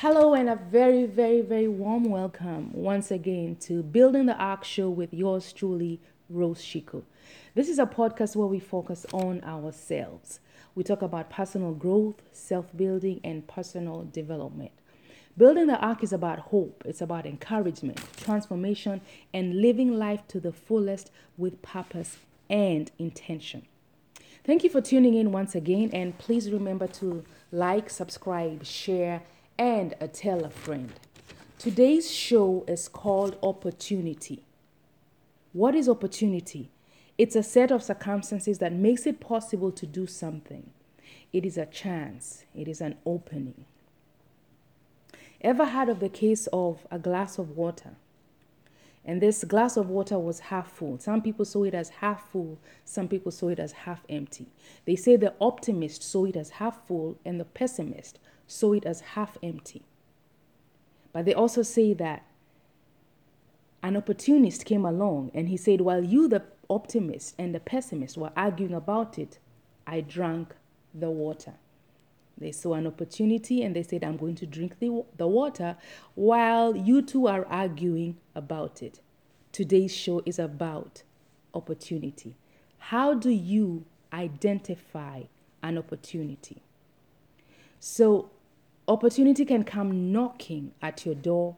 Hello, and a very, very, very warm welcome once again to Building the Ark Show with yours truly, Rose Shiko. This is a podcast where we focus on ourselves. We talk about personal growth, self building, and personal development. Building the Ark is about hope, it's about encouragement, transformation, and living life to the fullest with purpose and intention. Thank you for tuning in once again, and please remember to like, subscribe, share, and a tell a friend. Today's show is called Opportunity. What is opportunity? It's a set of circumstances that makes it possible to do something. It is a chance, it is an opening. Ever heard of the case of a glass of water? And this glass of water was half full. Some people saw it as half full, some people saw it as half empty. They say the optimist saw it as half full and the pessimist saw it as half empty. But they also say that an opportunist came along and he said, While you, the optimist and the pessimist, were arguing about it, I drank the water. They saw an opportunity and they said, I'm going to drink the, the water while you two are arguing about it. Today's show is about opportunity. How do you identify an opportunity? So, Opportunity can come knocking at your door,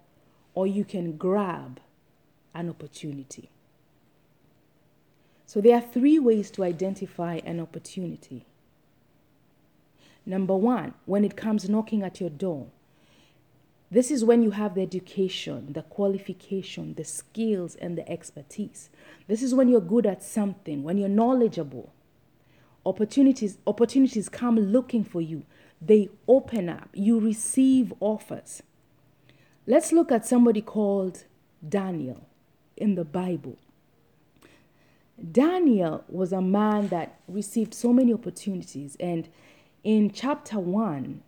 or you can grab an opportunity. So, there are three ways to identify an opportunity. Number one, when it comes knocking at your door, this is when you have the education, the qualification, the skills, and the expertise. This is when you're good at something, when you're knowledgeable. Opportunities, opportunities come looking for you they open up, you receive offers. Let's look at somebody called Daniel in the Bible. Daniel was a man that received so many opportunities, and in chapter 1,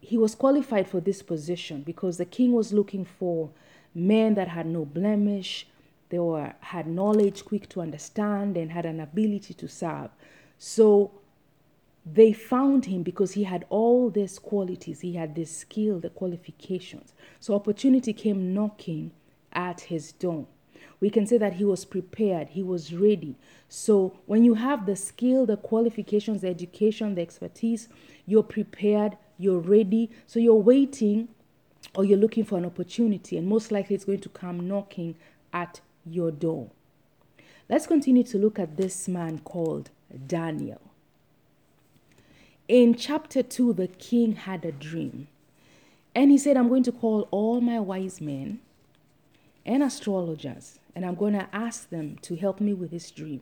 he was qualified for this position because the king was looking for men that had no blemish, they were had knowledge, quick to understand, and had an ability to serve. So they found him because he had all these qualities, he had the skill, the qualifications. So opportunity came knocking at his door. We can say that he was prepared, he was ready. So when you have the skill, the qualifications, the education, the expertise, you're prepared, you're ready. So you're waiting or you're looking for an opportunity, and most likely it's going to come knocking at your door. Let's continue to look at this man called Daniel. In chapter 2, the king had a dream. And he said, I'm going to call all my wise men and astrologers, and I'm going to ask them to help me with this dream.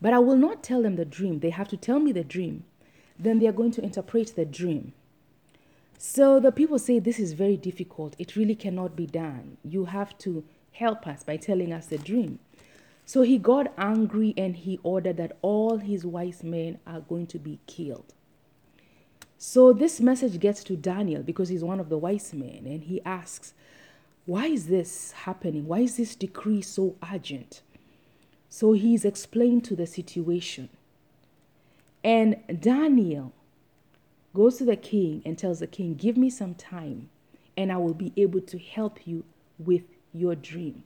But I will not tell them the dream. They have to tell me the dream. Then they are going to interpret the dream. So the people say, This is very difficult. It really cannot be done. You have to help us by telling us the dream. So he got angry and he ordered that all his wise men are going to be killed. So this message gets to Daniel because he's one of the wise men and he asks, Why is this happening? Why is this decree so urgent? So he's explained to the situation. And Daniel goes to the king and tells the king, Give me some time and I will be able to help you with your dream.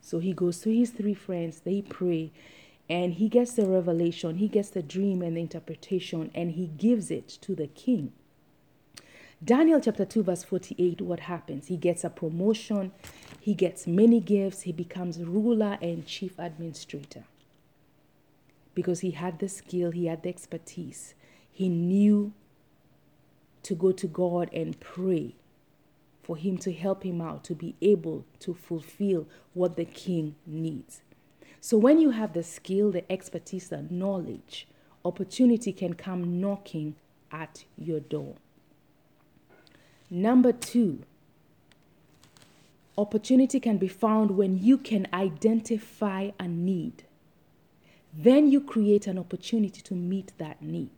So he goes to his three friends, they pray, and he gets the revelation, he gets the dream and the interpretation, and he gives it to the king. Daniel chapter 2, verse 48, what happens? He gets a promotion, he gets many gifts, he becomes ruler and chief administrator. Because he had the skill, he had the expertise, he knew to go to God and pray for him to help him out to be able to fulfill what the king needs. So when you have the skill, the expertise, the knowledge, opportunity can come knocking at your door. Number two, opportunity can be found when you can identify a need. Then you create an opportunity to meet that need.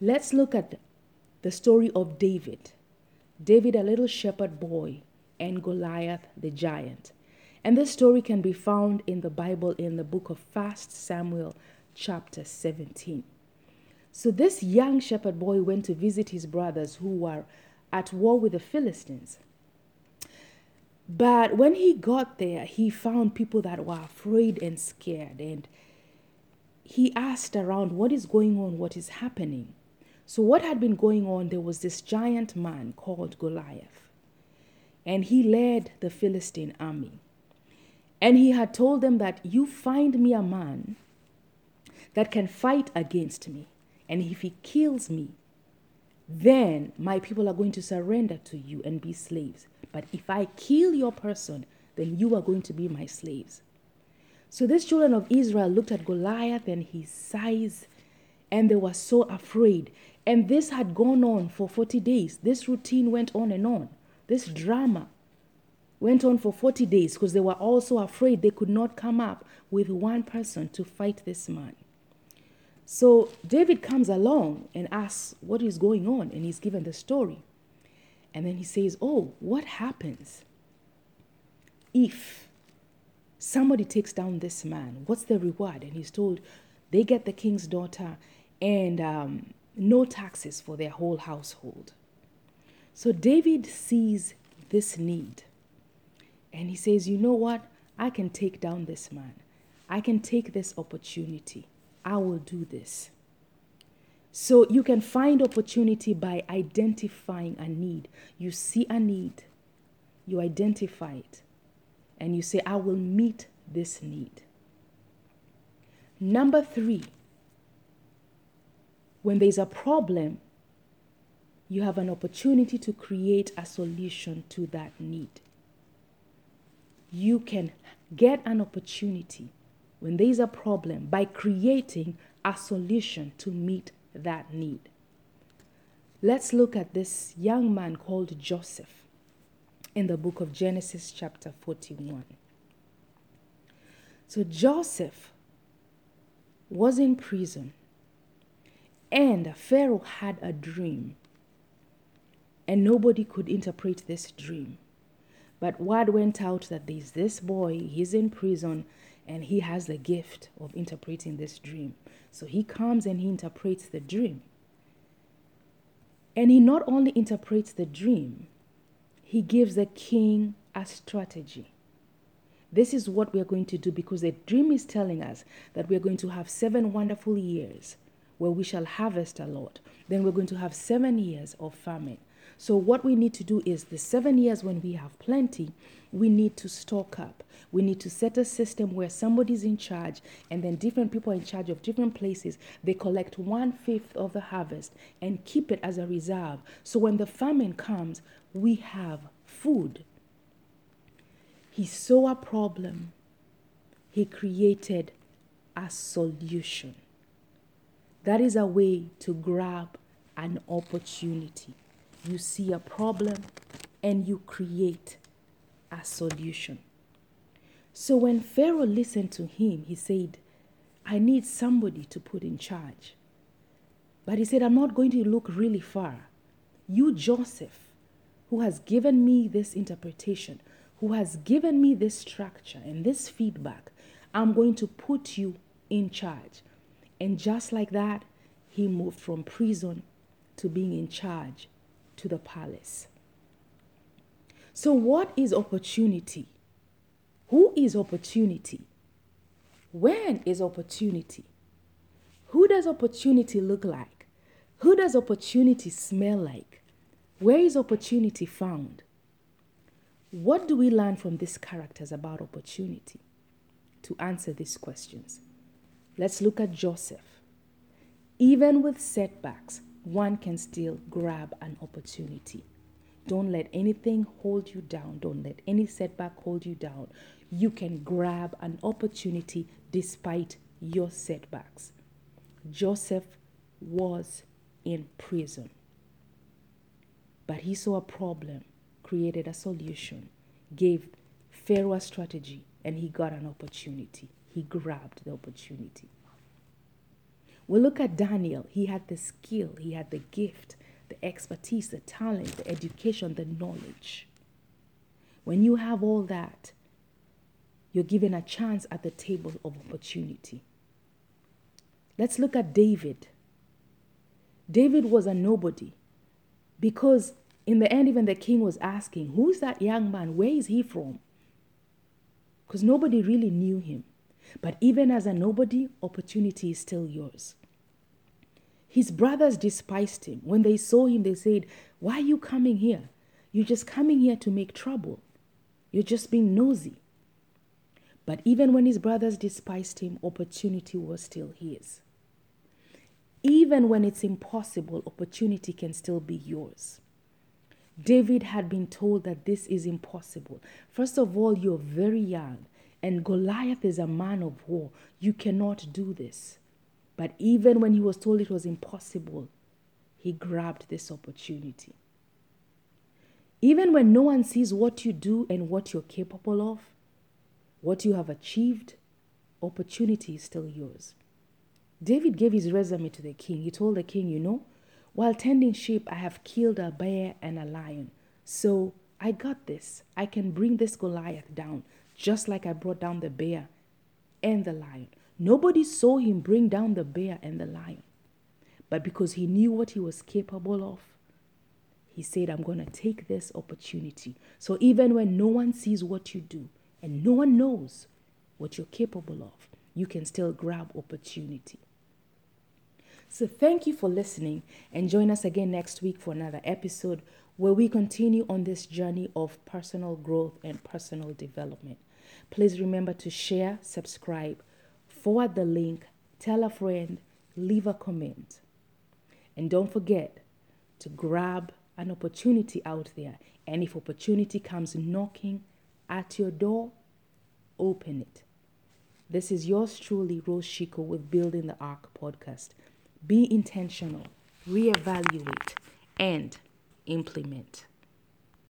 Let's look at the story of David. David, a little shepherd boy, and Goliath the giant. And this story can be found in the Bible in the book of 1 Samuel, chapter 17. So, this young shepherd boy went to visit his brothers who were at war with the Philistines. But when he got there, he found people that were afraid and scared. And he asked around, What is going on? What is happening? So, what had been going on, there was this giant man called Goliath. And he led the Philistine army. And he had told them that you find me a man that can fight against me. And if he kills me, then my people are going to surrender to you and be slaves. But if I kill your person, then you are going to be my slaves. So these children of Israel looked at Goliath and his size, and they were so afraid. And this had gone on for 40 days. This routine went on and on. This drama went on for 40 days because they were also afraid they could not come up with one person to fight this man. So David comes along and asks what is going on, and he's given the story. And then he says, Oh, what happens if somebody takes down this man? What's the reward? And he's told they get the king's daughter and um, no taxes for their whole household. So David sees this need and he says, You know what? I can take down this man. I can take this opportunity. I will do this. So you can find opportunity by identifying a need. You see a need, you identify it, and you say, I will meet this need. Number three, when there's a problem, you have an opportunity to create a solution to that need. You can get an opportunity when there's a problem by creating a solution to meet that need. Let's look at this young man called Joseph in the book of Genesis, chapter 41. So Joseph was in prison, and Pharaoh had a dream, and nobody could interpret this dream. But word went out that there's this boy, he's in prison, and he has the gift of interpreting this dream. So he comes and he interprets the dream. And he not only interprets the dream, he gives the king a strategy. This is what we are going to do because the dream is telling us that we are going to have seven wonderful years where we shall harvest a lot. Then we're going to have seven years of famine. So, what we need to do is the seven years when we have plenty, we need to stock up. We need to set a system where somebody's in charge and then different people are in charge of different places. They collect one fifth of the harvest and keep it as a reserve. So, when the famine comes, we have food. He saw a problem, he created a solution. That is a way to grab an opportunity you see a problem and you create a solution. So when Pharaoh listened to him, he said, I need somebody to put in charge. But he said, I'm not going to look really far. You, Joseph, who has given me this interpretation, who has given me this structure and this feedback, I'm going to put you in charge. And just like that, he moved from prison to being in charge to the palace. So, what is opportunity? Who is opportunity? When is opportunity? Who does opportunity look like? Who does opportunity smell like? Where is opportunity found? What do we learn from these characters about opportunity? To answer these questions, let's look at Joseph. Even with setbacks, one can still grab an opportunity. Don't let anything hold you down. Don't let any setback hold you down. You can grab an opportunity despite your setbacks. Joseph was in prison, but he saw a problem, created a solution, gave Pharaoh a strategy, and he got an opportunity. He grabbed the opportunity. We look at Daniel, he had the skill, he had the gift, the expertise, the talent, the education, the knowledge. When you have all that, you're given a chance at the table of opportunity. Let's look at David. David was a nobody because In the end, even the king was asking, Who's that young man? Where is he from? Because nobody really knew him. But even as a nobody, opportunity is still yours. His brothers despised him. When they saw him, they said, Why are you coming here? You're just coming here to make trouble. You're just being nosy. But even when his brothers despised him, opportunity was still his. Even when it's impossible, opportunity can still be yours. David had been told that this is impossible. First of all, you're very young, and Goliath is a man of war. You cannot do this. But even when he was told it was impossible, he grabbed this opportunity. Even when no one sees what you do and what you're capable of, what you have achieved, opportunity is still yours. David gave his resume to the king. He told the king, You know, while tending sheep, I have killed a bear and a lion. So I got this. I can bring this Goliath down, just like I brought down the bear and the lion. Nobody saw him bring down the bear and the lion. But because he knew what he was capable of, he said, I'm going to take this opportunity. So even when no one sees what you do and no one knows what you're capable of, you can still grab opportunity. So, thank you for listening and join us again next week for another episode where we continue on this journey of personal growth and personal development. Please remember to share, subscribe, forward the link, tell a friend, leave a comment. And don't forget to grab an opportunity out there. And if opportunity comes knocking at your door, open it. This is yours truly, Rose Shiko, with Building the Ark podcast. Be intentional, reevaluate, and implement.